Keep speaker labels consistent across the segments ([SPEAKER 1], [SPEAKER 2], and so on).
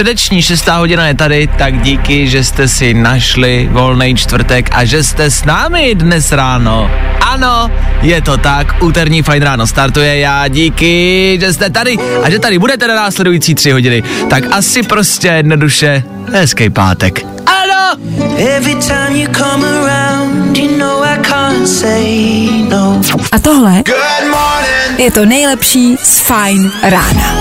[SPEAKER 1] Středeční šestá hodina je tady, tak díky, že jste si našli volný čtvrtek a že jste s námi dnes ráno. Ano, je to tak, úterní fajn ráno startuje, já díky, že jste tady a že tady budete na následující tři hodiny. Tak asi prostě jednoduše hezký pátek. Ano!
[SPEAKER 2] Every time you come around, you know I can't say no.
[SPEAKER 3] A tohle je to nejlepší z Fajn rána.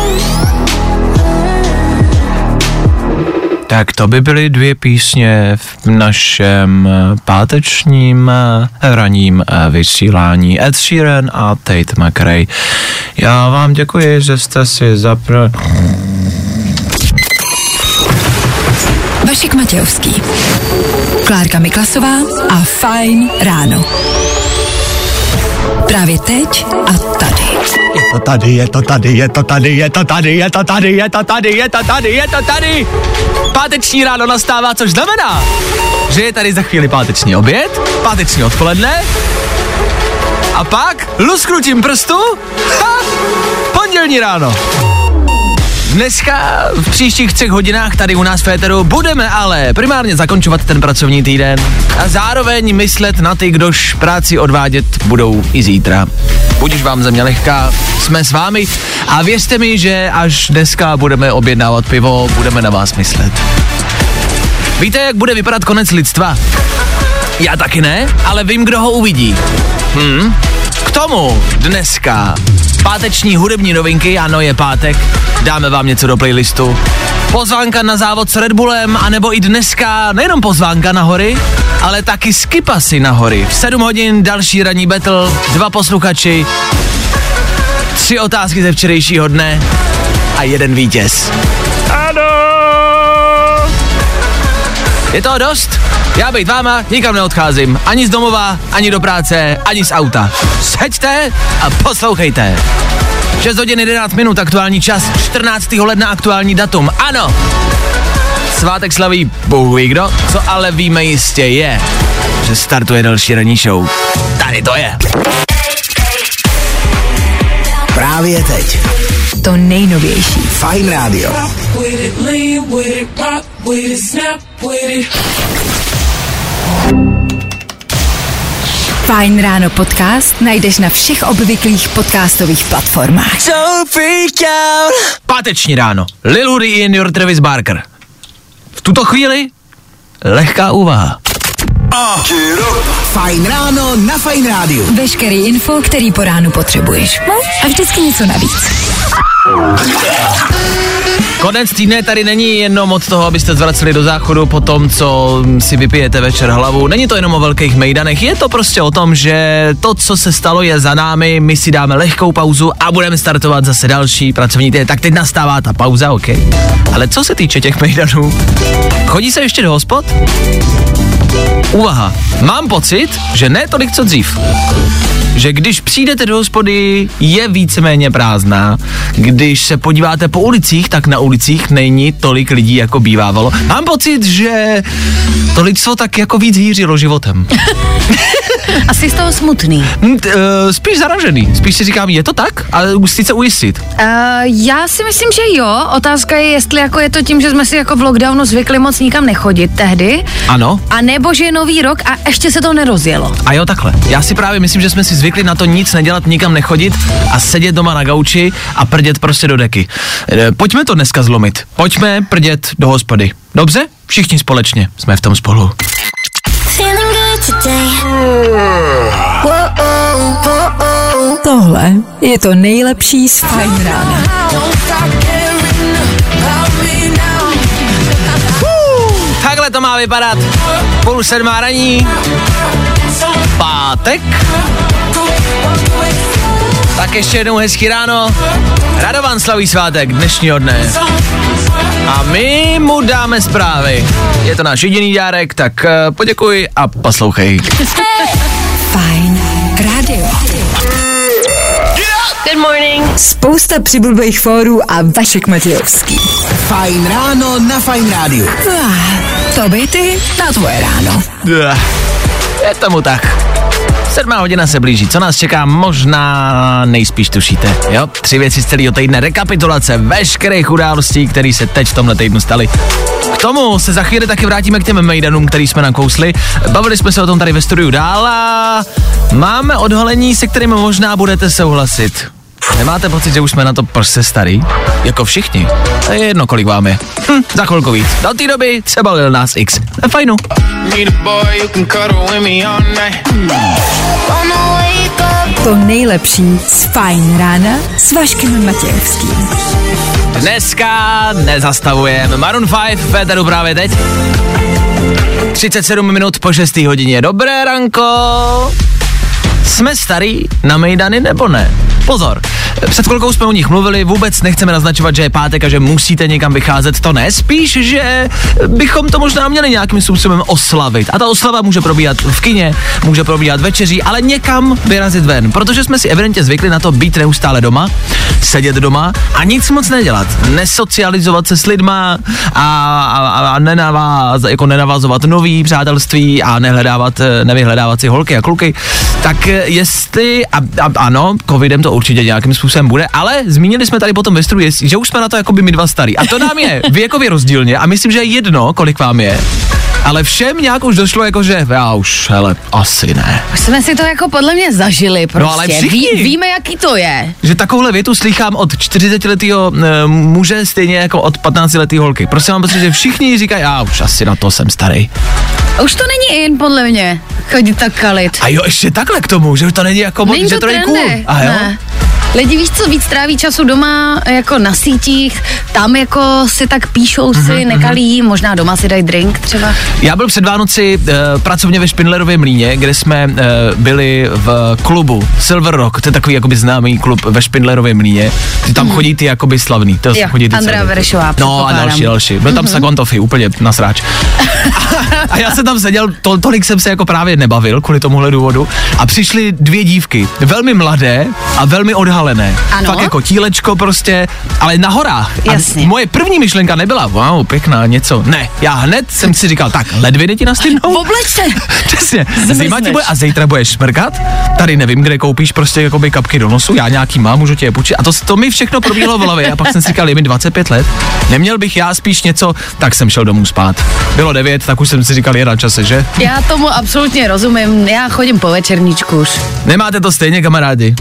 [SPEAKER 1] Tak to by byly dvě písně v našem pátečním eh, ranním eh, vysílání Ed Sheeran a Tate McRae. Já vám děkuji, že jste si zapr...
[SPEAKER 3] Vašek Matějovský. Klárka Miklasová a Fajn ráno. Právě teď a.
[SPEAKER 1] Je to tady, je to tady, je to tady, je to tady, je to tady, je to tady, je to tady, je to tady. Páteční ráno nastává, což znamená, že je tady za chvíli páteční oběd, páteční odpoledne a pak lusknutím prstu, ha, pondělní ráno. Dneska v příštích třech hodinách tady u nás v Féteru budeme ale primárně zakončovat ten pracovní týden a zároveň myslet na ty, kdož práci odvádět budou i zítra. Budiž vám země lehká, jsme s vámi a věřte mi, že až dneska budeme objednávat pivo, budeme na vás myslet. Víte, jak bude vypadat konec lidstva? Já taky ne, ale vím, kdo ho uvidí. Hm? K tomu dneska páteční hudební novinky, ano je pátek, dáme vám něco do playlistu. Pozvánka na závod s Red Bullem, anebo i dneska nejenom pozvánka na hory, ale taky skipasy na hory. V 7 hodin další ranní battle, dva posluchači, tři otázky ze včerejšího dne a jeden vítěz. Je toho dost? Já být váma, nikam neodcházím. Ani z domova, ani do práce, ani z auta. Seďte a poslouchejte. 6 hodin 11 minut, aktuální čas, 14. ledna aktuální datum. Ano, svátek slaví Bůh ví kdo, co ale víme jistě je, že startuje další ranní show. Tady to je.
[SPEAKER 4] Právě teď.
[SPEAKER 3] To nejnovější.
[SPEAKER 4] Fajn
[SPEAKER 5] it.
[SPEAKER 3] Fajn ráno podcast najdeš na všech obvyklých podcastových platformách.
[SPEAKER 2] Don't freak out.
[SPEAKER 1] Páteční ráno. Lil Hoodie Junior Travis Barker. V tuto chvíli lehká úvaha.
[SPEAKER 4] Fajn ráno na Fajn rádiu.
[SPEAKER 3] Veškerý info, který po ránu potřebuješ. No a vždycky něco navíc.
[SPEAKER 1] Konec týdne tady není jenom od toho, abyste zvraceli do záchodu po tom, co si vypijete večer hlavu. Není to jenom o velkých mejdanech, je to prostě o tom, že to, co se stalo, je za námi, my si dáme lehkou pauzu a budeme startovat zase další pracovní týden. Tak teď nastává ta pauza, OK. Ale co se týče těch mejdanů, chodí se ještě do hospod? Úvaha. Mám pocit, že ne tolik co dřív. Že když přijdete do hospody, je víceméně prázdná. Když se podíváte po ulicích, tak na ulicích není tolik lidí, jako bývávalo. Mám pocit, že to lidstvo tak jako víc hýřilo životem.
[SPEAKER 6] Asi z toho smutný.
[SPEAKER 1] Hm, uh, spíš zaražený. Spíš si říkám, je to tak? Ale musíte se ujistit.
[SPEAKER 6] Uh, já si myslím, že jo. Otázka je, jestli jako je to tím, že jsme si jako v lockdownu zvykli moc nikam nechodit tehdy.
[SPEAKER 1] Ano.
[SPEAKER 6] A nebo že je nový rok a ještě se to nerozjelo.
[SPEAKER 1] A jo, takhle. Já si právě myslím, že jsme si zvykli na to nic nedělat, nikam nechodit a sedět doma na gauči a prdět prostě do deky. E, pojďme to dneska zlomit. Pojďme prdět do hospody. Dobře? Všichni společně. Jsme v tom spolu.
[SPEAKER 3] Tohle je to nejlepší z Fajn rána.
[SPEAKER 1] Takhle to má vypadat. Půl sedmá raní. Pátek. Tak ještě jednou hezký ráno. Radovan slaví svátek dnešního dne. A my mu dáme zprávy. Je to náš jediný dárek, tak uh, poděkuj a poslouchej.
[SPEAKER 3] Fajn rádio.
[SPEAKER 7] Good morning.
[SPEAKER 3] Spousta přibulbých fórů a Vašek Matějovský.
[SPEAKER 4] Fajn ráno na Fajn rádiu.
[SPEAKER 3] Ah, to by ty na tvoje ráno.
[SPEAKER 1] Ugh. Je tomu tak. Sedmá hodina se blíží, co nás čeká, možná nejspíš tušíte, jo? Tři věci z celého týdne, rekapitulace veškerých událostí, které se teď v tomhle týdnu staly. K tomu se za chvíli taky vrátíme k těm mejdanům, který jsme nakousli. Bavili jsme se o tom tady ve studiu dál a máme odhalení, se kterým možná budete souhlasit. Nemáte pocit, že už jsme na to prostě starý? Jako všichni. To je jedno, kolik vám je. Hm, za chvilku víc. Do té doby třeba Lil Nas X. Fajnu.
[SPEAKER 8] A boy you can cuddle with me all night.
[SPEAKER 3] To nejlepší z Fajn rána s Vaškem Matějovským.
[SPEAKER 1] Dneska nezastavujeme. Maroon 5 v Féteru právě teď. 37 minut po 6. hodině. Dobré ranko. Jsme starý na Mejdany nebo ne? Pozor, před chvilkou jsme o nich mluvili, vůbec nechceme naznačovat, že je pátek a že musíte někam vycházet, to ne, spíš, že bychom to možná měli nějakým způsobem oslavit. A ta oslava může probíhat v kině, může probíhat večeří, ale někam vyrazit ven, protože jsme si evidentně zvykli na to být neustále doma, sedět doma a nic moc nedělat. Nesocializovat se s lidma a, a, a nenavaz, jako nenavazovat nový přátelství a nehledávat, nevyhledávat si holky a kluky. Tak jestli, a, a, ano, covidem to určitě nějakým způsobem bude, ale zmínili jsme tady potom ve studiu, že už jsme na to jako by my dva starý. A to nám je věkově rozdílně a myslím, že je jedno, kolik vám je. Ale všem nějak už došlo jako, že já už, hele, asi ne.
[SPEAKER 6] Už jsme si to jako podle mě zažili prostě.
[SPEAKER 1] No ale všichni.
[SPEAKER 6] Ví, víme, jaký to je.
[SPEAKER 1] Že takovouhle větu slychám od 40-letého e, muže stejně jako od 15-letého holky. Prostě mám pocit, že všichni říkají, já už asi na to jsem starý.
[SPEAKER 6] A Už to není in, podle mě, chodit tak kalit.
[SPEAKER 1] A jo, ještě takhle k tomu, že už to není jako,
[SPEAKER 6] Není
[SPEAKER 1] že
[SPEAKER 6] to
[SPEAKER 1] to není cool. A jo?
[SPEAKER 6] Ne. Lidi víš co, víc tráví času doma jako na sítích, tam jako si tak píšou
[SPEAKER 1] Mhm,
[SPEAKER 6] si nekalí, možná doma si dají drink třeba.
[SPEAKER 1] Já byl před Vánoci e, pracovně ve Špindlerově mlíně, kde jsme e, byli v klubu Silver Rock, to je takový jakoby známý klub ve Špindlerově mlíně. Ty tam chodí ty jakoby slavný. To
[SPEAKER 6] Mhm. Jo,
[SPEAKER 1] chodí ty
[SPEAKER 6] Andrea. Verešová,
[SPEAKER 1] No a další, další. Byl tam mm-hmm. Sagontofy, úplně na sráč. a já jsem tam seděl, to, tolik jsem se jako právě nebavil kvůli tomuhle důvodu. A přišly dvě dívky, velmi mladé a velmi odhalené.
[SPEAKER 6] Ano.
[SPEAKER 1] Fakt jako tílečko prostě, ale na horách.
[SPEAKER 6] Jasně.
[SPEAKER 1] A moje první myšlenka nebyla, wow, pěkná, něco. Ne, já hned jsem si říkal, tak, ledviny ti nastydnou.
[SPEAKER 6] Obleč se.
[SPEAKER 1] Přesně, zima ti bude a zítra budeš šmrkat. Tady nevím, kde koupíš prostě jakoby kapky do nosu, já nějaký mám, můžu ti je půjčit. A to, to mi všechno probíhalo v hlavě a pak jsem si říkal, je mi 25 let, neměl bych já spíš něco, tak jsem šel domů spát. Bylo 9, tak už jsem si říkal, je na čase, že?
[SPEAKER 6] Já tomu absolutně rozumím, já chodím po večerníčku už.
[SPEAKER 1] Nemáte to stejně, kamarádi?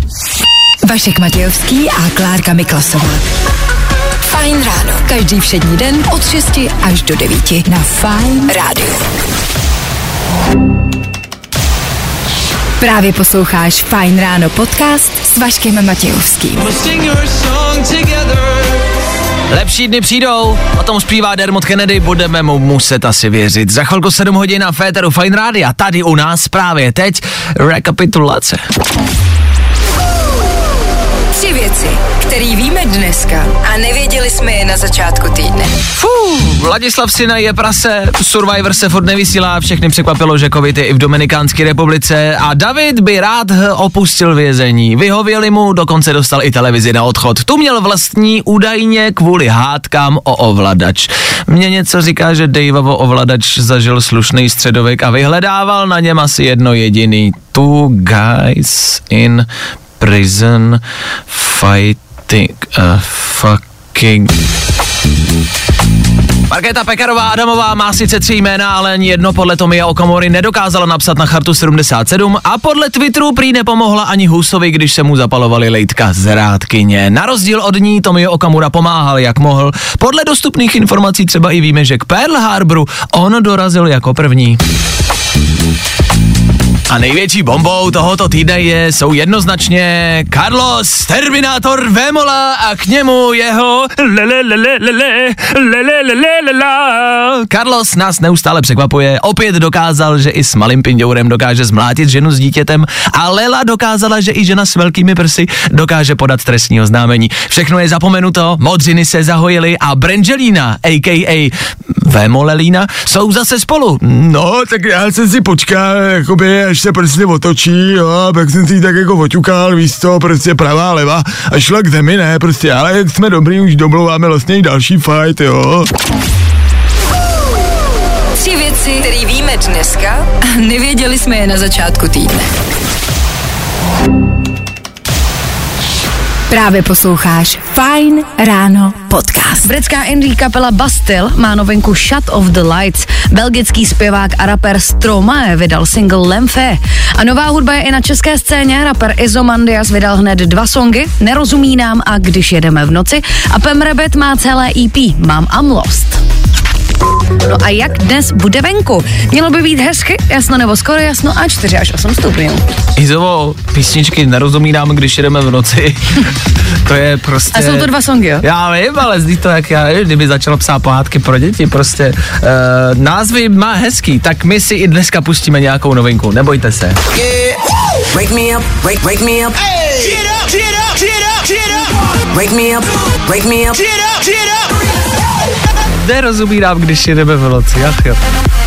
[SPEAKER 3] Vašek Matějovský a Klárka Miklasová. Fajn ráno. Každý všední den od 6 až do 9 na Fajn rádiu. Právě posloucháš Fajn ráno podcast s Vaškem Matějovským.
[SPEAKER 1] Lepší dny přijdou, o tom zpívá Dermot Kennedy, budeme mu muset asi věřit. Za chvilku 7 hodin na Féteru Fine Radio, tady u nás právě teď rekapitulace.
[SPEAKER 3] Věci, které víme dneska a nevěděli jsme je na začátku týdne.
[SPEAKER 1] Fú, Vladislav Sina je prase, Survivor se furt nevysílá, všechny překvapilo, že covid je i v Dominikánské republice a David by rád opustil vězení. Vyhověli mu, dokonce dostal i televizi na odchod. Tu měl vlastní údajně kvůli hádkám o ovladač. Mně něco říká, že Daveovo ovladač zažil slušný středověk a vyhledával na něm asi jedno jediný. Two guys in prison fighting a fucking Markéta Pekarová Adamová má sice tři jména, ale ani jedno podle Tomia Okamory nedokázala napsat na chartu 77 a podle Twitteru prý nepomohla ani Husovi, když se mu zapalovali lejtka z rádkyně. Na rozdíl od ní Tomio Okamura pomáhal jak mohl. Podle dostupných informací třeba i víme, že k Pearl Harboru on dorazil jako první. A největší bombou tohoto týdne je, jsou jednoznačně Carlos Terminator Vemola a k němu jeho. Carlos nás neustále překvapuje, opět dokázal, že i s malým pindourem dokáže zmlátit ženu s dítětem a Lela dokázala, že i žena s velkými prsy dokáže podat trestní oznámení. Všechno je zapomenuto, modřiny se zahojily a Brangelina, a.k.a. Vémolelína, jsou zase spolu.
[SPEAKER 9] No, tak já jsem si počkal, jakoby, až se prostě otočí, jo, a pak jsem si ji tak jako oťukal, víš to, prostě pravá, leva a šla k zemi, ne, prostě, ale jak jsme dobrý, už domlouváme vlastně i další fight, jo.
[SPEAKER 3] Tři věci, které víme dneska a nevěděli jsme je na začátku týdne. Právě posloucháš Fine Ráno podcast.
[SPEAKER 6] Britská indie kapela Bastille má novinku Shut of the Lights. Belgický zpěvák a rapper Stromae vydal single Lemfe. A nová hudba je i na české scéně. Rapper Izomandias vydal hned dva songy, Nerozumí nám a Když jedeme v noci. A Pem Rabbit má celé EP Mám I'm Lost. No a jak dnes bude venku? Mělo by být hezky, jasno nebo skoro jasno a 4 až 8 stupňů.
[SPEAKER 1] Izovo, písničky nerozumí nám, když jedeme v noci. to je prostě...
[SPEAKER 6] A jsou to dva songy, jo?
[SPEAKER 1] Já vím, ale zní to jak já, nevím, kdyby začal psát pohádky pro děti, prostě uh, názvy má hezký, tak my si i dneska pustíme nějakou novinku, nebojte se.
[SPEAKER 4] Wake me up, wake, wake me up. Wake me up, wake me up.
[SPEAKER 1] Nerozumí nám, když jedeme v noci, ach jo.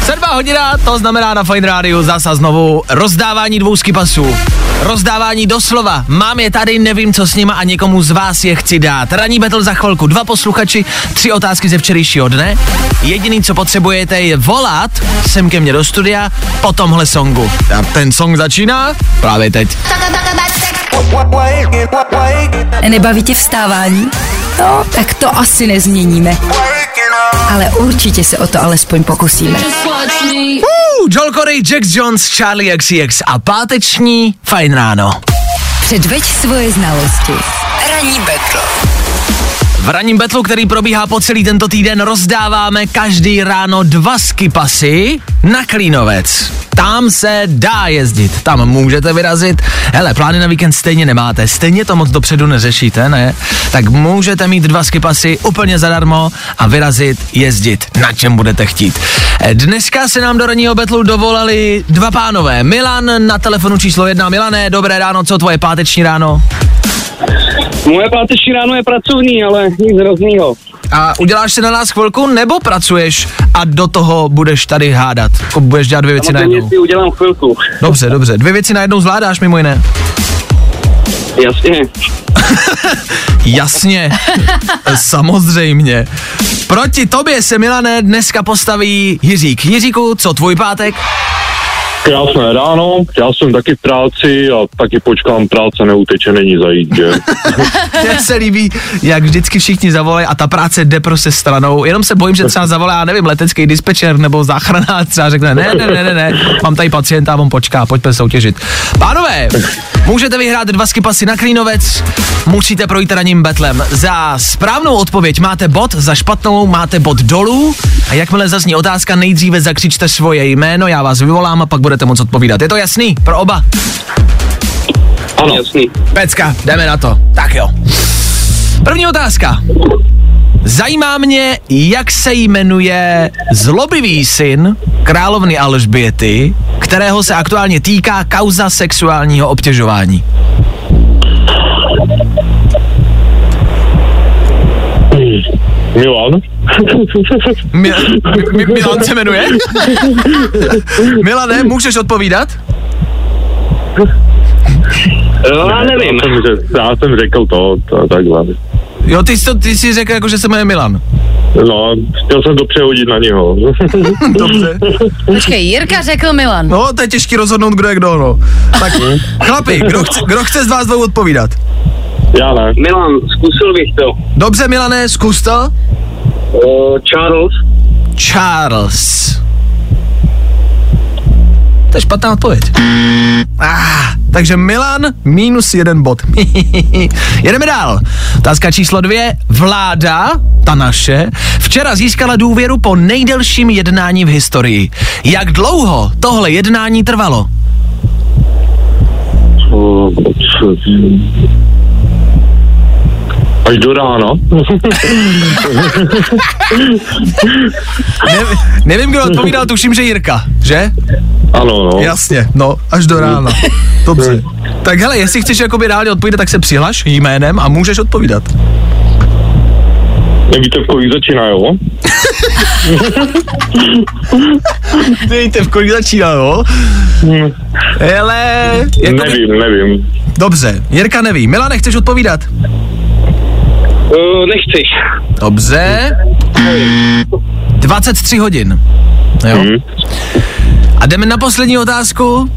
[SPEAKER 1] Sedmá hodina, to znamená na Fine Radio zase znovu rozdávání dvousky pasů. Rozdávání doslova. Mám je tady, nevím co s nima a někomu z vás je chci dát. Ranní battle za chvilku. Dva posluchači, tři otázky ze včerejšího dne. Jediný, co potřebujete, je volat sem ke mně do studia po tomhle songu. A ten song začíná právě teď.
[SPEAKER 3] Nebaví tě vstávání? No, tak to asi nezměníme. Ale určitě se o to alespoň pokusíme.
[SPEAKER 1] Uh, Joel Corey, Jax Jones, Charlie XCX a páteční Fajn ráno.
[SPEAKER 3] Předveď svoje znalosti. Ranní betl.
[SPEAKER 1] V ranním betlu, který probíhá po celý tento týden, rozdáváme každý ráno dva skipasy na Klínovec. Tam se dá jezdit, tam můžete vyrazit. Hele, plány na víkend stejně nemáte, stejně to moc dopředu neřešíte, ne? Tak můžete mít dva skipasy úplně zadarmo a vyrazit, jezdit, na čem budete chtít. Dneska se nám do ranního betlu dovolali dva pánové. Milan na telefonu číslo jedna. Milané, dobré ráno, co tvoje páteční ráno?
[SPEAKER 10] Moje páteční ráno je pracovní, ale nic hroznýho.
[SPEAKER 1] A uděláš si na nás chvilku, nebo pracuješ a do toho budeš tady hádat? Jako budeš dělat dvě věci najednou.
[SPEAKER 10] si udělám chvilku.
[SPEAKER 1] Dobře, dobře. Dvě věci najednou zvládáš mimo jiné.
[SPEAKER 10] Jasně.
[SPEAKER 1] Jasně. Samozřejmě. Proti tobě se Milané dneska postaví Jiřík. Jiříku, co tvůj pátek?
[SPEAKER 11] Krásné ráno, já jsem taky v práci a taky počkám, práce neuteče, není zajít, že?
[SPEAKER 1] Mně se líbí, jak vždycky všichni zavolají a ta práce jde prostě stranou. Jenom se bojím, že třeba zavolá, nevím, letecký dispečer nebo záchranář třeba řekne, ne, ne, ne, ne, ne, mám tady pacienta, on počká, pojďme soutěžit. Pánové, můžete vyhrát dva skipasy na Klínovec, musíte projít raním betlem. Za správnou odpověď máte bod, za špatnou máte bod dolů a jakmile zazní otázka, nejdříve zakřičte svoje jméno, já vás vyvolám a pak budete moc odpovídat. Je to jasný pro oba?
[SPEAKER 10] Ano. Jasný.
[SPEAKER 1] Pecka, jdeme na to. Tak jo. První otázka. Zajímá mě, jak se jmenuje zlobivý syn královny Alžběty, kterého se aktuálně týká kauza sexuálního obtěžování.
[SPEAKER 11] Milan?
[SPEAKER 1] Mi, mi, Milan se jmenuje? Milane, můžeš odpovídat?
[SPEAKER 10] Jo, já nevím.
[SPEAKER 11] Já jsem, já jsem řekl to, to takhle.
[SPEAKER 1] Jo, ty jsi, to, ty jsi řekl jako, že se jmenuje Milan.
[SPEAKER 11] No, chtěl jsem to přehodit na něho.
[SPEAKER 1] Dobře.
[SPEAKER 6] Počkej, Jirka řekl Milan.
[SPEAKER 1] No, to je těžký rozhodnout, kdo je kdo, no. Tak, chlapi, kdo chce, kdo chce z vás dvou odpovídat?
[SPEAKER 11] Já ne.
[SPEAKER 10] Milan, zkusil bych to.
[SPEAKER 1] Dobře, Milané, zkus to.
[SPEAKER 10] Uh, Charles.
[SPEAKER 1] Charles. To je špatná odpověď. Ah, takže Milan minus jeden bod. Jedeme dál. Otázka číslo dvě. Vláda, ta naše, včera získala důvěru po nejdelším jednání v historii. Jak dlouho tohle jednání trvalo?
[SPEAKER 11] Až do rána.
[SPEAKER 1] Ne, nevím, kdo odpovídal, tuším, že Jirka, že?
[SPEAKER 11] Ano, no.
[SPEAKER 1] Jasně, no, až do rána. Dobře. Tak hele, jestli chceš jakoby reálně odpovídat, tak se přihlaš jménem a můžeš odpovídat.
[SPEAKER 11] Nevíte, v kolik začíná, jo?
[SPEAKER 1] Víte, v kolik začíná, jo? Hele, jakoby...
[SPEAKER 11] Nevím, nevím.
[SPEAKER 1] Dobře, Jirka neví. Milane, chceš odpovídat?
[SPEAKER 10] Uh, nechci.
[SPEAKER 1] Dobře. 23 hodin. Jo.
[SPEAKER 11] Mhm.
[SPEAKER 1] A jdeme na poslední otázku.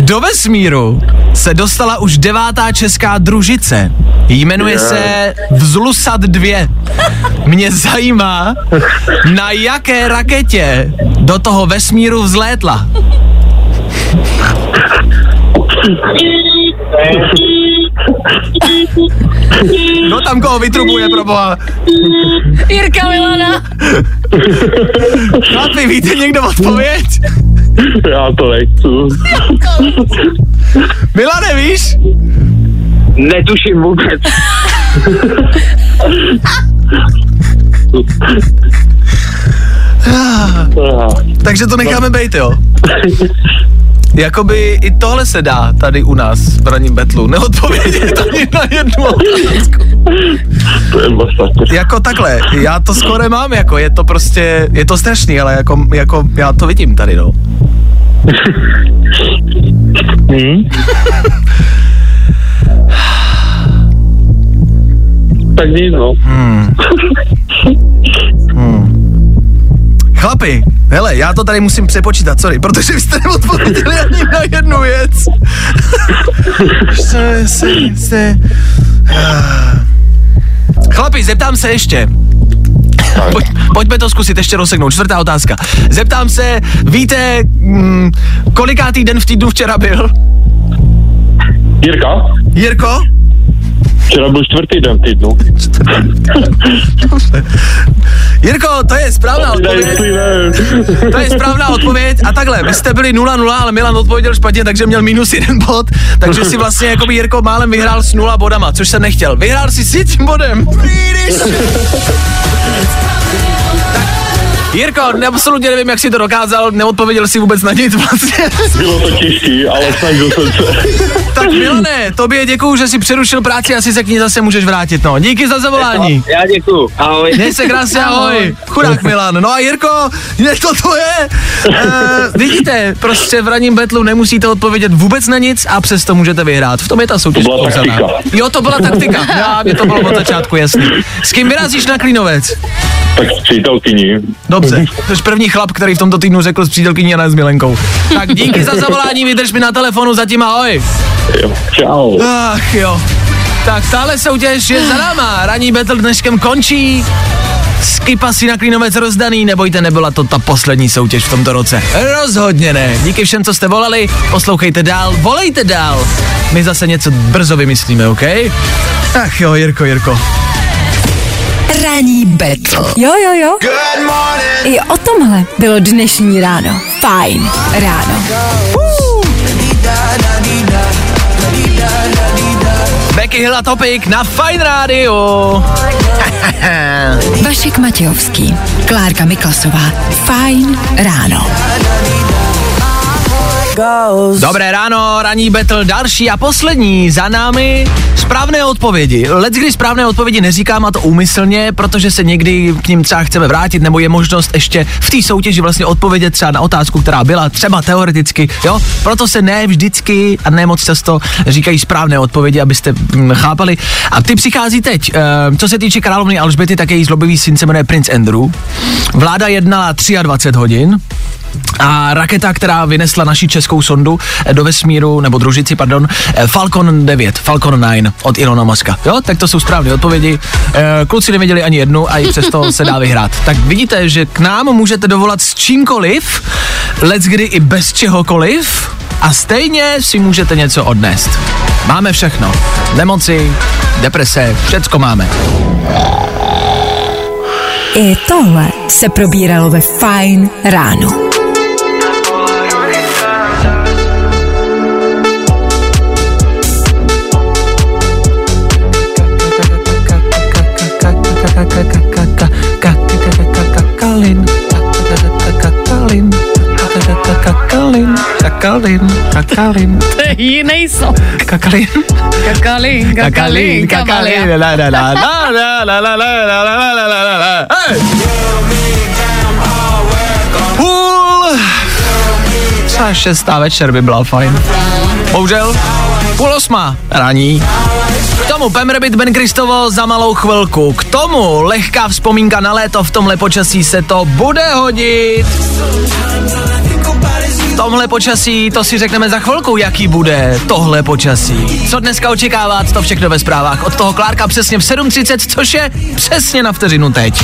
[SPEAKER 1] Do vesmíru se dostala už devátá česká družice. Jmenuje se Vzlusat 2. Mě zajímá, na jaké raketě do toho vesmíru vzlétla. No tam koho vytrubuje, proboha.
[SPEAKER 6] Jirka Milana.
[SPEAKER 1] Chlapi, víte někdo odpověď?
[SPEAKER 11] Já to nechci.
[SPEAKER 1] Milane, víš?
[SPEAKER 10] Netuším vůbec.
[SPEAKER 1] Takže to necháme bejt, jo? Jakoby i tohle se dá tady u nás v raním betlu. Neodpovědět ani na jednu otázku.
[SPEAKER 11] To je masakr.
[SPEAKER 1] Jako takhle, já to skoro mám, jako je to prostě, je to strašný, ale jako, jako já to vidím tady, no.
[SPEAKER 11] Hmm? tak nic, no.
[SPEAKER 1] Chlapi, hele, já to tady musím přepočítat, sorry, protože vy jste neodpověděli ani na jednu věc. se, se, se. Chlapi, zeptám se ještě. Pojď, pojďme to zkusit ještě rozseknout. Čtvrtá otázka. Zeptám se, víte, mm, kolikátý den v týdnu včera byl?
[SPEAKER 11] Jirka?
[SPEAKER 1] Jirko?
[SPEAKER 11] Včera byl čtvrtý den týdnu.
[SPEAKER 1] Jirko, to je správná odpověď. To je správná odpověď. A takhle, vy jste byli 0-0, ale Milan odpověděl špatně, takže měl minus jeden bod. Takže si vlastně jako by Jirko málem vyhrál s nula bodama, což jsem nechtěl. Vyhrál si s jedním bodem. Jirko, absolutně nevím, jak si to dokázal, neodpověděl si vůbec na nic vlastně.
[SPEAKER 11] Bylo to těžký, ale snažil jsem se.
[SPEAKER 1] Tak Milane, tobě děkuju, že si přerušil práci, asi se k ní zase můžeš vrátit, no. Díky za zavolání.
[SPEAKER 10] Já děkuju. Ahoj.
[SPEAKER 1] Měj se krásně, ahoj. Chudák Milan. No a Jirko, je to tvoje. Uh, vidíte, prostě v raním betlu nemusíte odpovědět vůbec na nic a přesto můžete vyhrát. V tom je ta soutěž.
[SPEAKER 11] To byla taktika.
[SPEAKER 1] Jo, to byla taktika. Já, mě to bylo od začátku jasný. S kým vyrazíš na Klínovec?
[SPEAKER 11] Tak s přítelkyní.
[SPEAKER 1] Dobře, jsi první chlap, který v tomto týdnu řekl s přítelkyní a ne s Milenkou. Tak díky za zavolání, vydrž mi na telefonu, zatím ahoj.
[SPEAKER 11] Jo. Čau.
[SPEAKER 1] Ach jo. Tak tahle soutěž je za náma. Ranní battle dneškem končí. Skipa si na Klínovec rozdaný, nebojte, nebyla to ta poslední soutěž v tomto roce. Rozhodně ne. Díky všem, co jste volali, poslouchejte dál, volejte dál. My zase něco brzo vymyslíme, OK? Ach jo, Jirko, Jirko.
[SPEAKER 3] Ranní betl. Jo, jo, jo. I o tomhle bylo dnešní ráno. Fajn ráno.
[SPEAKER 1] Becky Hill a Topic na Fine Radio.
[SPEAKER 3] Vašek Matějovský, Klárka Miklasová. Fajn ráno.
[SPEAKER 1] Dobré ráno, ranní battle, další a poslední za námi. Správné odpovědi. Let's kdy správné odpovědi neříkám a to úmyslně, protože se někdy k ním třeba chceme vrátit, nebo je možnost ještě v té soutěži vlastně odpovědět třeba na otázku, která byla, třeba teoreticky, jo. Proto se ne vždycky a ne moc často říkají správné odpovědi, abyste hm, chápali. A ty přichází teď. E, co se týče královny Alžběty, tak její zlobivý syn se jmenuje Prince Andrew. Vláda jednala 23 hodin. A raketa, která vynesla naši českou sondu eh, do vesmíru, nebo družici, pardon, eh, Falcon 9, Falcon 9 od Ilona Muska. Jo, tak to jsou správné odpovědi. Eh, Kluci nevěděli ani jednu a i přesto se dá vyhrát. Tak vidíte, že k nám můžete dovolat s čímkoliv, let's kdy i bez čehokoliv a stejně si můžete něco odnést. Máme všechno. Nemoci, deprese, všecko máme.
[SPEAKER 3] I tohle se probíralo ve Fajn ráno.
[SPEAKER 1] Kakalin, kakalin,
[SPEAKER 6] To je jiný song.
[SPEAKER 1] kakalin,
[SPEAKER 6] Kakalin, kakalin, kakalin.
[SPEAKER 1] la la la la la la la la la la la la la la! Půl třeba šestá večer by byla fajn. Bohužel, půl osma raní. K tomu Pemrebit Ben Kristovo za malou chvilku. K tomu lehká vzpomínka na léto v tomhle počasí se to bude hodit. Tomhle počasí, to si řekneme za chvilku, jaký bude tohle počasí. Co dneska očekávat, to všechno ve zprávách. Od toho Klárka přesně v 7.30, což je přesně na vteřinu teď.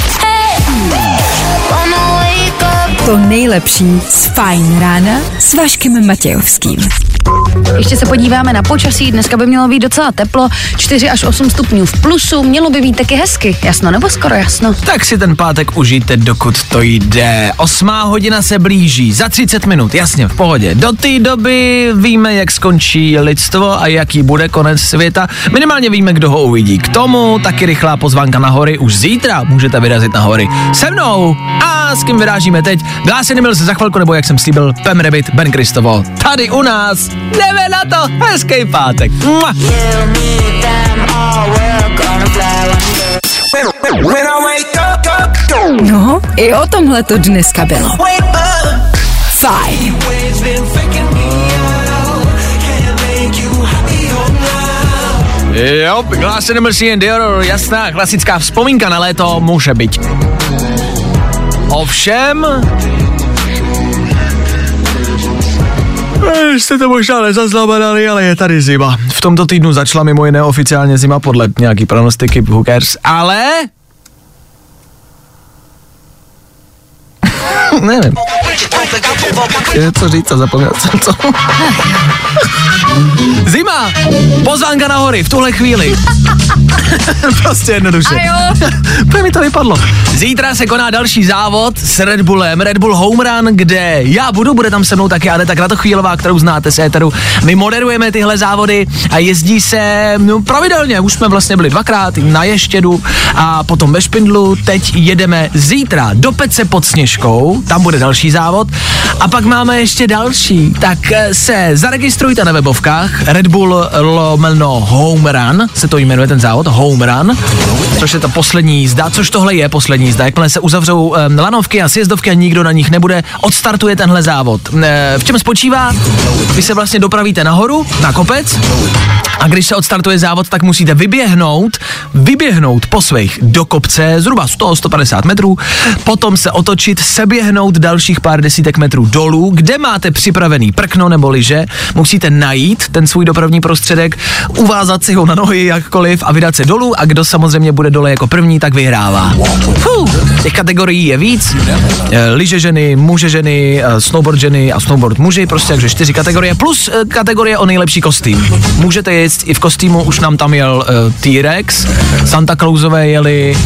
[SPEAKER 3] To nejlepší z Fajn rána s Vaškem Matějovským.
[SPEAKER 6] Ještě se podíváme na počasí, dneska by mělo být docela teplo, 4 až 8 stupňů v plusu, mělo by být taky hezky, jasno nebo skoro jasno.
[SPEAKER 1] Tak si ten pátek užijte, dokud to jde. Osmá hodina se blíží, za 30 minut, jasně, v pohodě. Do té doby víme, jak skončí lidstvo a jaký bude konec světa. Minimálně víme, kdo ho uvidí. K tomu taky rychlá pozvánka na hory. Už zítra můžete vyrazit na hory. Se mnou a s kým vyrážíme teď? Glásy nebyl se za chvilku, nebo jak jsem slíbil, Pem Rabbit, Ben Kristovo. Tady u nás. Jdeme na to. Hezký pátek. Mua.
[SPEAKER 3] No, i o tomhle to dneska bylo. Fajn.
[SPEAKER 1] Jo, Glass and Dior, jasná klasická vzpomínka na léto může být. Ovšem... Jste to možná nezaznamenali, ale je tady zima. V tomto týdnu začala mimo jiné oficiálně zima podle nějaký pronostiky, cares, ale... Nevím. Je co říct a zapomněl jsem co. Zima! Pozvánka na hory v tuhle chvíli. prostě jednoduše.
[SPEAKER 6] A jo.
[SPEAKER 1] Úplně mi to vypadlo. Zítra se koná další závod s Red Bullem, Red Bull Home Run, kde já budu, bude tam se mnou taky Aneta Kratochvílová, kterou znáte z éteru. My moderujeme tyhle závody a jezdí se no, pravidelně. Už jsme vlastně byli dvakrát na Ještědu a potom ve Špindlu. Teď jedeme zítra do Pece pod Sněžkou, tam bude další závod. A pak máme ještě další. Tak eh, se zaregistrujte na webovkách Red Bull lomeno Home Run, se to jmenuje ten závod, Home Run, což je ta poslední jízda, což tohle je poslední jízda. Jakmile se uzavřou um, lanovky a sjezdovky a nikdo na nich nebude, odstartuje tenhle závod. E, v čem spočívá? Vy se vlastně dopravíte nahoru, na kopec, a když se odstartuje závod, tak musíte vyběhnout, vyběhnout po svých do kopce, zhruba 100-150 metrů, potom se otočit, seběhnout dalších pár desítek metrů dolů, kde máte připravený prkno nebo liže, musíte najít ten svůj dopravní prostředek, uvázat si ho na nohy jakkoliv a vydat se dolů. A kdo samozřejmě bude dole jako první, tak vyhrává. Fuh, těch kategorií je víc. E, liže ženy, muže ženy, e, snowboard ženy a snowboard muži, prostě takže čtyři kategorie, plus e, kategorie o nejlepší kostým. Můžete jet i v kostýmu, už nám tam jel e, T-Rex, Santa Clausové jeli,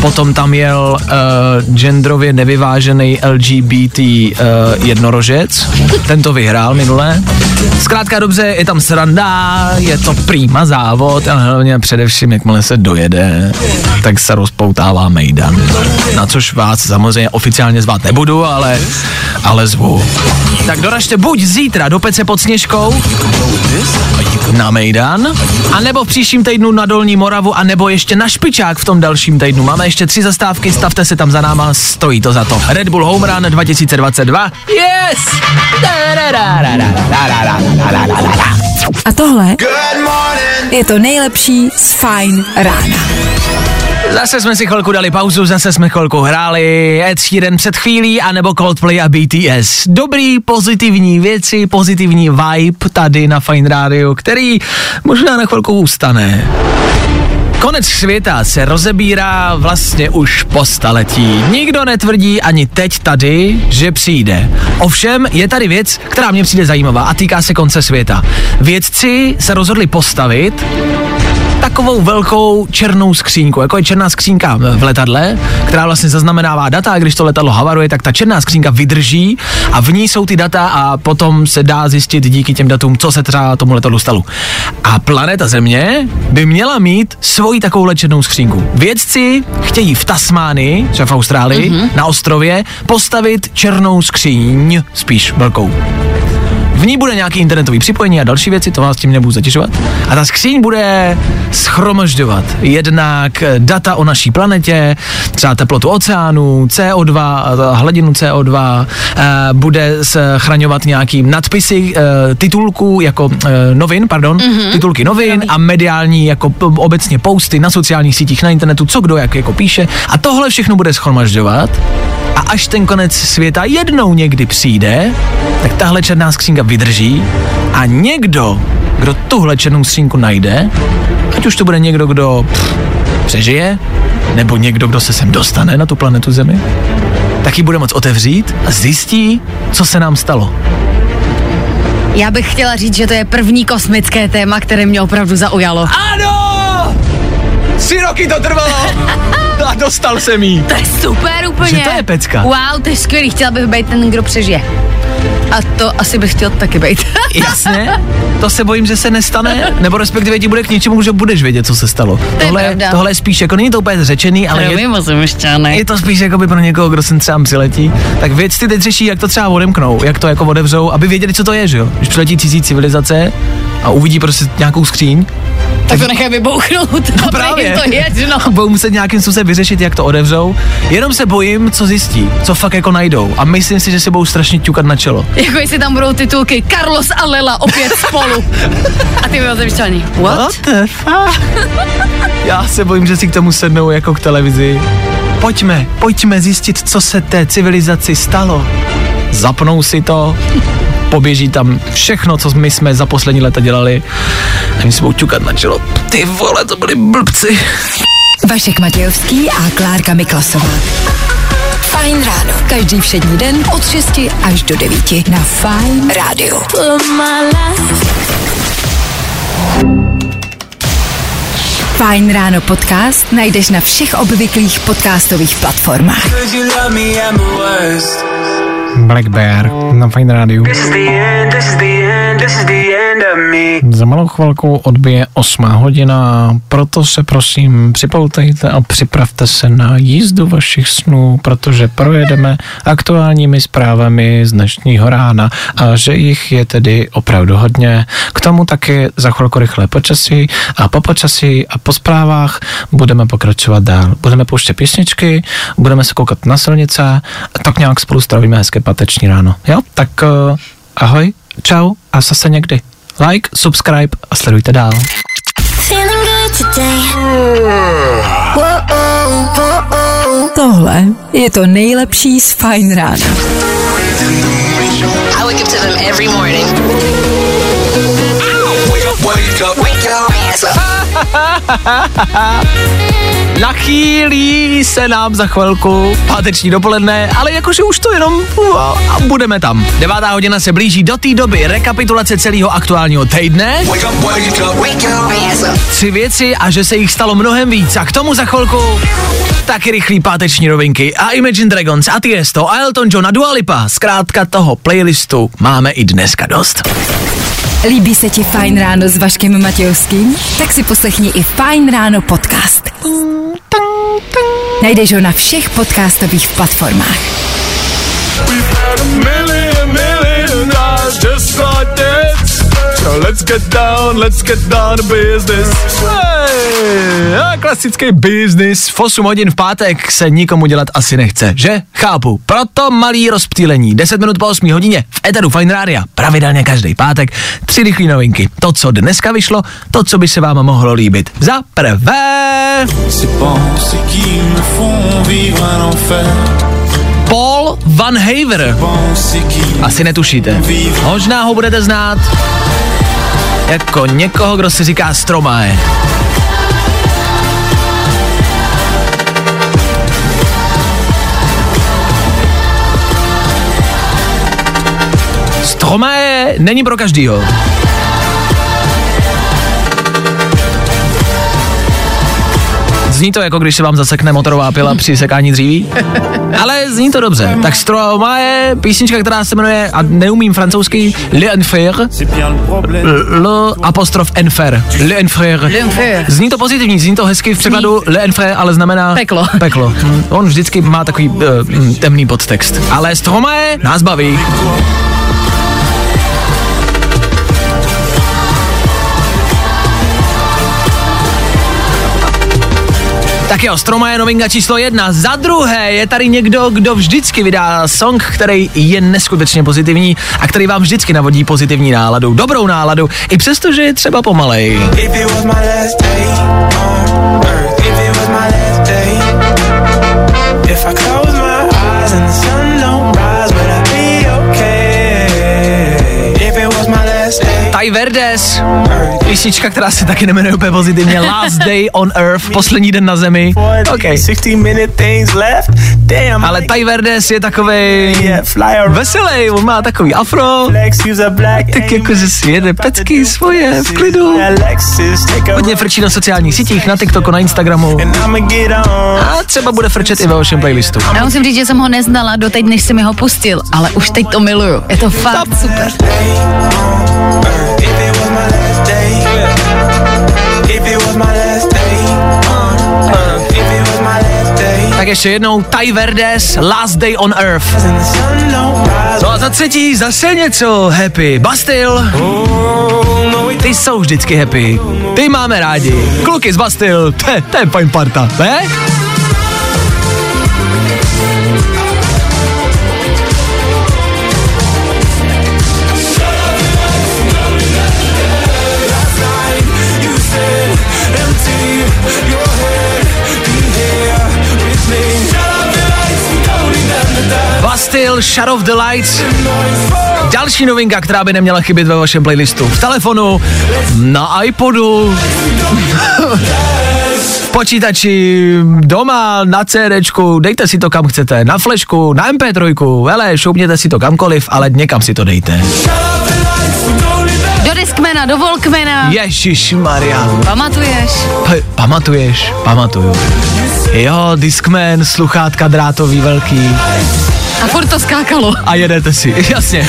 [SPEAKER 1] potom tam jel e, genderově nevyvážený LGBT e, jednorožec, ten to vyhrál minule. Zkrátka dobře, je tam sranda, je to prýma závod, ale hlavně především, jakmile se dojede, tak se rozpoutává mejdan. Na což vás samozřejmě oficiálně zvát nebudu, ale, ale zvu. Tak doražte buď zítra do Pece pod Sněžkou na Mejdan, a nebo v příštím týdnu na Dolní Moravu, a nebo ještě na Špičák v tom dalším týdnu. Máme ještě tři zastávky, stavte se tam za náma, stojí to za to. Red Bull Home Run 2022. Yes!
[SPEAKER 3] A tohle je to nejlepší z Fajn rána.
[SPEAKER 1] Zase jsme si chvilku dali pauzu, zase jsme chvilku hráli Ed Sheeran před chvílí, anebo Coldplay a BTS. Dobrý, pozitivní věci, pozitivní vibe tady na Fine Radio, který možná na chvilku ustane. Konec světa se rozebírá vlastně už po staletí. Nikdo netvrdí ani teď tady, že přijde. Ovšem je tady věc, která mě přijde zajímavá a týká se konce světa. Vědci se rozhodli postavit takovou velkou černou skřínku, jako je černá skřínka v letadle, která vlastně zaznamenává data a když to letadlo havaruje, tak ta černá skřínka vydrží a v ní jsou ty data a potom se dá zjistit díky těm datům, co se třeba tomu letadlu stalo. A planeta Země by měla mít svoji takovou černou skřínku. Vědci chtějí v Tasmánii, třeba v Austrálii, mm-hmm. na ostrově, postavit černou skříň, spíš velkou. V ní bude nějaký internetový připojení a další věci, to vás tím nebudu zatěžovat. A ta skříň bude schromažďovat jednak data o naší planetě, třeba teplotu oceánu, CO2, eh, hladinu CO2, eh, bude schraňovat nějaký nadpisy eh, titulků jako novin, pardon, mm-hmm. titulky novin a mediální jako obecně posty na sociálních sítích, na internetu, co kdo jak jako píše a tohle všechno bude schromažďovat a až ten konec světa jednou někdy přijde, tak tahle černá skřínka vydrží a někdo, kdo tuhle černou skřínku najde, ať už to bude někdo, kdo pff, přežije, nebo někdo, kdo se sem dostane na tu planetu Zemi, tak ji bude moc otevřít a zjistí, co se nám stalo.
[SPEAKER 6] Já bych chtěla říct, že to je první kosmické téma, které mě opravdu zaujalo.
[SPEAKER 1] Ano! Tři roky to trvalo a dostal jsem jí.
[SPEAKER 6] To je super úplně.
[SPEAKER 1] Že to je pecka.
[SPEAKER 6] Wow, to je skvělý. Chtěla bych být ten, kdo přežije. A to asi bych chtěl taky být.
[SPEAKER 1] Jasně, to se bojím, že se nestane, nebo respektive ti bude k něčemu, že budeš vědět, co se stalo.
[SPEAKER 6] je
[SPEAKER 1] tohle,
[SPEAKER 6] pravda.
[SPEAKER 1] tohle je spíš, jako není to úplně řečený, ale je, je to spíš jako by pro někoho, kdo sem třeba přiletí. Tak vědci teď řeší, jak to třeba odemknou, jak to jako odevřou, aby věděli, co to je, že jo? Když přiletí cizí civilizace a uvidí prostě nějakou skříň,
[SPEAKER 6] Tak to nechaj vybouchnout.
[SPEAKER 1] No právě.
[SPEAKER 6] to jedno.
[SPEAKER 1] Budou muset nějakým způsobem vyřešit, jak to odevřou. Jenom se bojím, co zjistí, co fakt jako najdou. A myslím si, že se budou strašně ťukat na čelo.
[SPEAKER 6] Jako jestli tam budou titulky Carlos a Lela opět spolu. A ty mi vyšťaný. What?
[SPEAKER 1] the fuck? Já se bojím, že si k tomu sednou jako k televizi. Pojďme, pojďme zjistit, co se té civilizaci stalo. Zapnou si to, poběží tam všechno, co my jsme za poslední léta dělali. A oni si budou ťukat na čelo. Ty vole, to byli blbci.
[SPEAKER 3] Vašek Matějovský a Klárka Miklasová. Fajn ráno. Každý všední den od 6 až do 9 na Fajn rádiu. Fajn ráno podcast najdeš na všech obvyklých podcastových platformách.
[SPEAKER 1] Black Bear na Fine Radio. Za malou chvilku odbije 8 hodina, proto se prosím připoutejte a připravte se na jízdu vašich snů, protože projedeme aktuálními zprávami z dnešního rána a že jich je tedy opravdu hodně. K tomu taky za chvilku rychlé počasí a po počasí a po zprávách budeme pokračovat dál. Budeme pouštět písničky, budeme se koukat na silnice a tak nějak spolu stravíme hezké páteční ráno. Jo, tak uh, ahoj, čau a zase někdy. Like, subscribe a sledujte dál.
[SPEAKER 3] Tohle je to nejlepší z Fajn rána.
[SPEAKER 4] I wake up to them every morning. Wake your ass up.
[SPEAKER 1] chvíli se nám za chvilku páteční dopoledne, ale jakože už to jenom a budeme tam. Devátá hodina se blíží do té doby rekapitulace celého aktuálního týdne.
[SPEAKER 4] Wake your ass up.
[SPEAKER 1] Tři věci a že se jich stalo mnohem víc. A k tomu za chvilku taky rychlý páteční rovinky a Imagine Dragons a Tiesto a Elton John a Dua Lipa. Zkrátka toho playlistu máme i dneska dost.
[SPEAKER 3] Líbí se ti Fajn ráno s Vaškem Matějovským? Tak si poslechni i Fajn ráno podcast. Najdeš ho na všech podcastových platformách.
[SPEAKER 9] Let's get down, let's get down to business.
[SPEAKER 1] Hey, a klasický business. V 8 hodin v pátek se nikomu dělat asi nechce, že? Chápu. Proto malý rozptýlení. 10 minut po 8 hodině v Eteru Fine Radio. Pravidelně každý pátek. Tři rychlé novinky. To, co dneska vyšlo, to, co by se vám mohlo líbit. Za prvé... Paul Van Haver. Asi netušíte. Možná ho budete znát jako někoho, kdo si říká Stromae. Stromae není pro každýho. Zní to jako když se vám zasekne motorová pila při sekání dříví, ale zní to dobře. Tak Stromae, písnička, která se jmenuje, a neumím francouzsky, Le Enfer, L apostrof Enfer, Le Enfer. Zní to pozitivní, zní to hezky v překladu Le Enfer, ale znamená...
[SPEAKER 6] Peklo.
[SPEAKER 1] Peklo. Hm, On vždycky má takový uh, temný podtext. Ale Stromae nás baví. Tak jo, Stroma je novinka číslo jedna. Za druhé je tady někdo, kdo vždycky vydá song, který je neskutečně pozitivní a který vám vždycky navodí pozitivní náladu, dobrou náladu, i přesto, že je třeba pomalej. Ty Verdes, písnička, která se taky nemenuje úplně pozitivně, Last Day on Earth, poslední den na zemi. OK.
[SPEAKER 2] 60 minute things left, damn.
[SPEAKER 1] Ale Ty Verdes je takovej veselý, on má takový afro, tak jako že si jede pecky svoje v klidu. Hodně frčí na sociálních sítích, na TikToku, na Instagramu. A třeba bude frčet i ve vašem playlistu.
[SPEAKER 6] Já musím říct, že jsem ho neznala doteď, než jsem mi ho pustil, ale už teď to miluju. Je to fakt super.
[SPEAKER 1] Tak ještě jednou, Ty Verdes, Last Day on Earth. No a za třetí zase něco happy. Bastil, ty jsou vždycky happy. Ty máme rádi. Kluky z Bastil, to je fajn parta, ne? Bastil, Shut of the Lights. Další novinka, která by neměla chybět ve vašem playlistu. V telefonu, na iPodu, v počítači, doma, na CDčku, dejte si to kam chcete, na flešku, na MP3, hele, šoupněte si to kamkoliv, ale někam si to dejte.
[SPEAKER 6] Do Discmana, do Volkmana.
[SPEAKER 1] Ježíš Maria.
[SPEAKER 6] Pamatuješ?
[SPEAKER 1] P- pamatuješ? Pamatuju. Jo, Discman, sluchátka drátový velký.
[SPEAKER 6] A furt to skákalo.
[SPEAKER 1] A jedete si, jasně.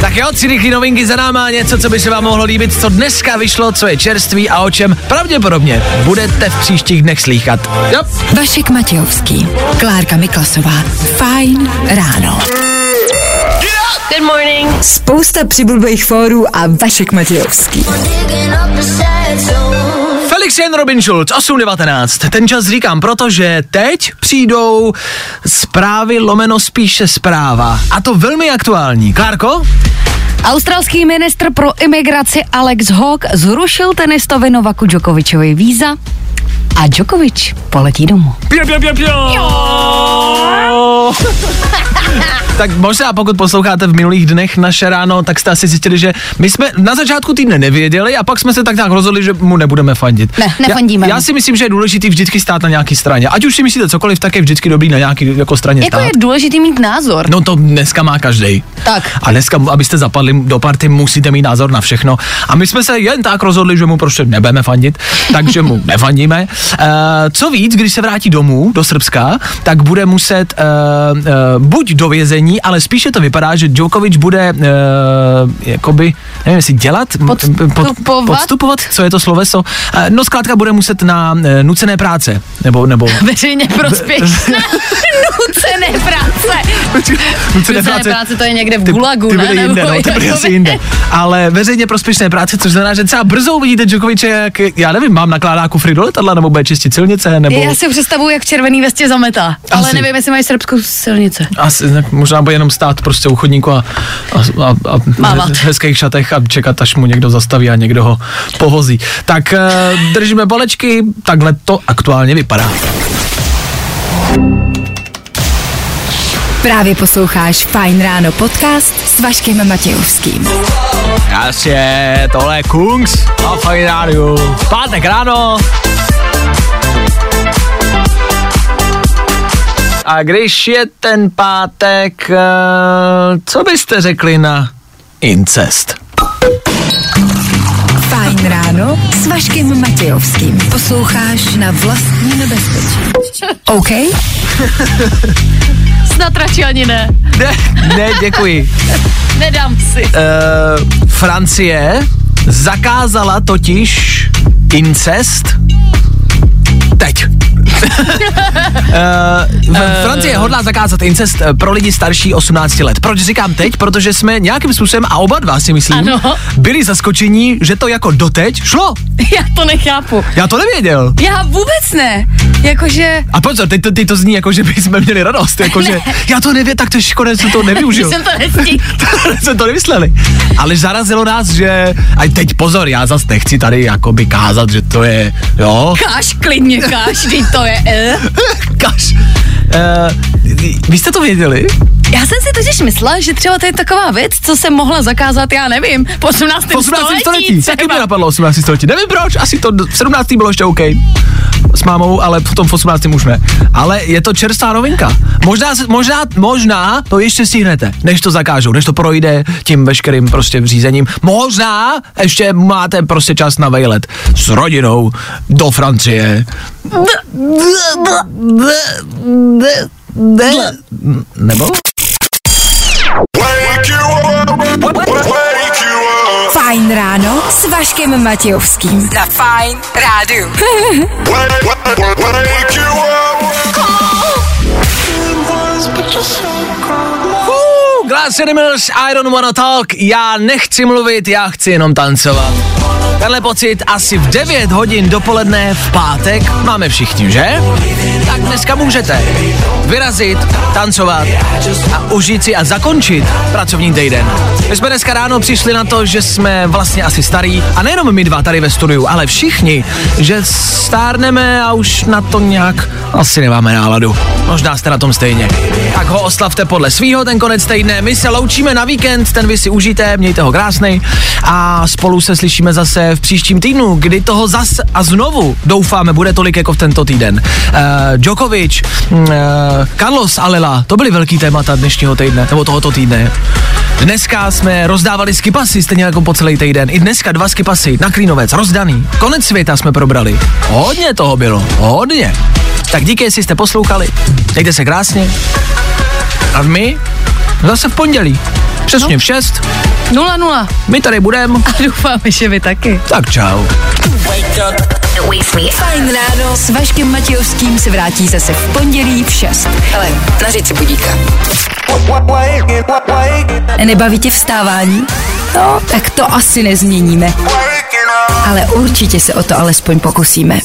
[SPEAKER 1] Tak jo, tři rychlé novinky za náma, něco, co by se vám mohlo líbit, co dneska vyšlo, co je čerství a o čem pravděpodobně budete v příštích dnech slýchat. Jo.
[SPEAKER 3] Vašek Matějovský, Klárka Miklasová. Fajn ráno.
[SPEAKER 4] Good morning.
[SPEAKER 3] Spousta přibulbých fórů a Vašek Matějovský.
[SPEAKER 1] Felix Jen Robin Schulz, 8.19. Ten čas říkám, protože teď přijdou zprávy lomeno spíše zpráva. A to velmi aktuální. Klárko?
[SPEAKER 6] Australský ministr pro imigraci Alex Hawke zrušil tenistovi Novaku Djokovičovi víza a Djokovič poletí domů.
[SPEAKER 1] Pio, pio, pio, pio. Tak možná pokud posloucháte v minulých dnech naše ráno, tak jste asi zjistili, že my jsme na začátku týdne nevěděli a pak jsme se tak nějak rozhodli, že mu nebudeme fandit.
[SPEAKER 6] Ne, nefandíme
[SPEAKER 1] Já, já si myslím, že je důležitý vždycky stát na nějaký straně. Ať už si myslíte cokoliv, tak je vždycky dobrý na nějaký jako straně
[SPEAKER 6] Jako
[SPEAKER 1] stát.
[SPEAKER 6] je důležitý mít názor.
[SPEAKER 1] No to dneska má každý.
[SPEAKER 6] Tak.
[SPEAKER 1] A dneska, abyste zapadli do party, musíte mít názor na všechno. A my jsme se jen tak rozhodli, že mu prostě nebudeme fandit, takže mu nefandíme. Uh, co víc, když se vrátí domů, do Srbska, tak bude muset uh, uh, buď do vězení, ale spíše to vypadá, že Djokovic bude uh, jakoby, nevím, jestli dělat,
[SPEAKER 6] Podstupovat?
[SPEAKER 1] podstupovat, co je to sloveso. Uh, no zkrátka bude muset na uh, nucené práce, nebo, nebo
[SPEAKER 6] Veřejně prospěšné. Nucené práce. Nucené práce to je někde v
[SPEAKER 1] ty,
[SPEAKER 6] Gulagu,
[SPEAKER 1] ty
[SPEAKER 6] ne?
[SPEAKER 1] byly jinde,
[SPEAKER 6] Nebo
[SPEAKER 1] no, ty byly
[SPEAKER 6] jakoby-
[SPEAKER 1] asi jinde. Ale veřejně prospěšné práce, což znamená, že třeba brzo uvidíte Djokoviče, jak, já nevím, mám nakládá kufry do letadla, nebo bude čistit silnice, nebo...
[SPEAKER 6] Já si představuji, jak v červený vestě zametá. Ale
[SPEAKER 1] Asi.
[SPEAKER 6] nevím, jestli mají srbskou silnice.
[SPEAKER 1] Asi, ne, možná bude jenom stát prostě u chodníku a, a, a, a v hezkých šatech a čekat, až mu někdo zastaví a někdo ho povozí. Tak uh, držíme bolečky, takhle to aktuálně vypadá.
[SPEAKER 3] Právě posloucháš Fajn ráno podcast s Vaškem Matějovským.
[SPEAKER 1] Jasně, tohle je Kungs a fajn rádiu. Pátek ráno. A když je ten pátek, eh, co byste řekli na incest?
[SPEAKER 3] Fajn ráno s Vaškem Matějovským. Posloucháš na vlastní nebezpečí. OK?
[SPEAKER 6] Snad radši ani ne.
[SPEAKER 1] Ne, ne, děkuji.
[SPEAKER 6] Nedám si.
[SPEAKER 1] Uh, Francie zakázala totiž incest teď. Uh, Francie hodlá zakázat incest eh, pro lidi starší 18 let. Proč říkám teď? Protože jsme nějakým způsobem, a oba dva si myslím,
[SPEAKER 6] Ano.
[SPEAKER 1] byli zaskočení, že to jako doteď šlo.
[SPEAKER 6] Já to nechápu.
[SPEAKER 1] Já to nevěděl.
[SPEAKER 6] Já vůbec ne. Jakože...
[SPEAKER 1] A pozor, teď to, teď to zní jako, že bychom měli radost, jako že já to nevím, tak to je škoda, že jsem to nevyužil.
[SPEAKER 6] Jsem to nestihl.
[SPEAKER 1] jsem to nemysleli. Ale zarazilo nás, že, a teď pozor, já zas nechci tady jakoby kázat, že to je, jo,
[SPEAKER 6] Káš, klidně káš, to je... Eh.
[SPEAKER 1] kaš. Uh, vy jste to věděli?
[SPEAKER 6] Já jsem si totiž myslela, že třeba to je taková věc, co se mohla zakázat, já nevím, v 18.
[SPEAKER 1] V 18. století, taky mě napadlo 18. století. Nevím proč, asi to v 17. bylo ještě OK s mámou, ale potom v 18. už ne. Ale je to čerstvá novinka. Možná, možná, možná to ještě stihnete, než to zakážou, než to projde tím veškerým prostě řízením. Možná ještě máte prostě čas na vejlet s rodinou do Francie. Nebo?
[SPEAKER 3] Vaškem Matějovským. Na Fajn rádiu.
[SPEAKER 1] Uh, Glass Animals, I don't wanna talk, já nechci mluvit, já chci jenom tancovat. Tenhle pocit asi v 9 hodin dopoledne v pátek máme všichni, že? Tak dneska můžete vyrazit, tancovat a užít si a zakončit pracovní týden. My jsme dneska ráno přišli na to, že jsme vlastně asi starý a nejenom my dva tady ve studiu, ale všichni, že stárneme a už na to nějak asi nemáme náladu. Možná jste na tom stejně. Tak ho oslavte podle svýho ten konec týdne. My se loučíme na víkend, ten vy si užijte, mějte ho krásný a spolu se slyšíme zase v příštím týdnu, kdy toho zas a znovu doufáme bude tolik jako v tento týden. Uh, Djokovic, uh, Carlos Alela, to byly velký témata dnešního týdne, nebo tohoto týdne. Dneska jsme rozdávali skipasy, stejně jako po celý týden. I dneska dva skipasy na Klínovec, rozdaný. Konec světa jsme probrali. Hodně toho bylo, hodně. Tak díky, jestli jste poslouchali. Mějte se krásně. A my zase v pondělí. Přesně v 6.
[SPEAKER 6] 0-0.
[SPEAKER 1] My tady budeme.
[SPEAKER 6] A doufáme, že vy taky.
[SPEAKER 1] Tak čau.
[SPEAKER 3] Fajn ráno s Vaškem Matějovským se vrátí zase v pondělí v 6. Ale na říci budíka. Nebaví tě vstávání? No, tak to asi nezměníme. Ale určitě se o to alespoň pokusíme.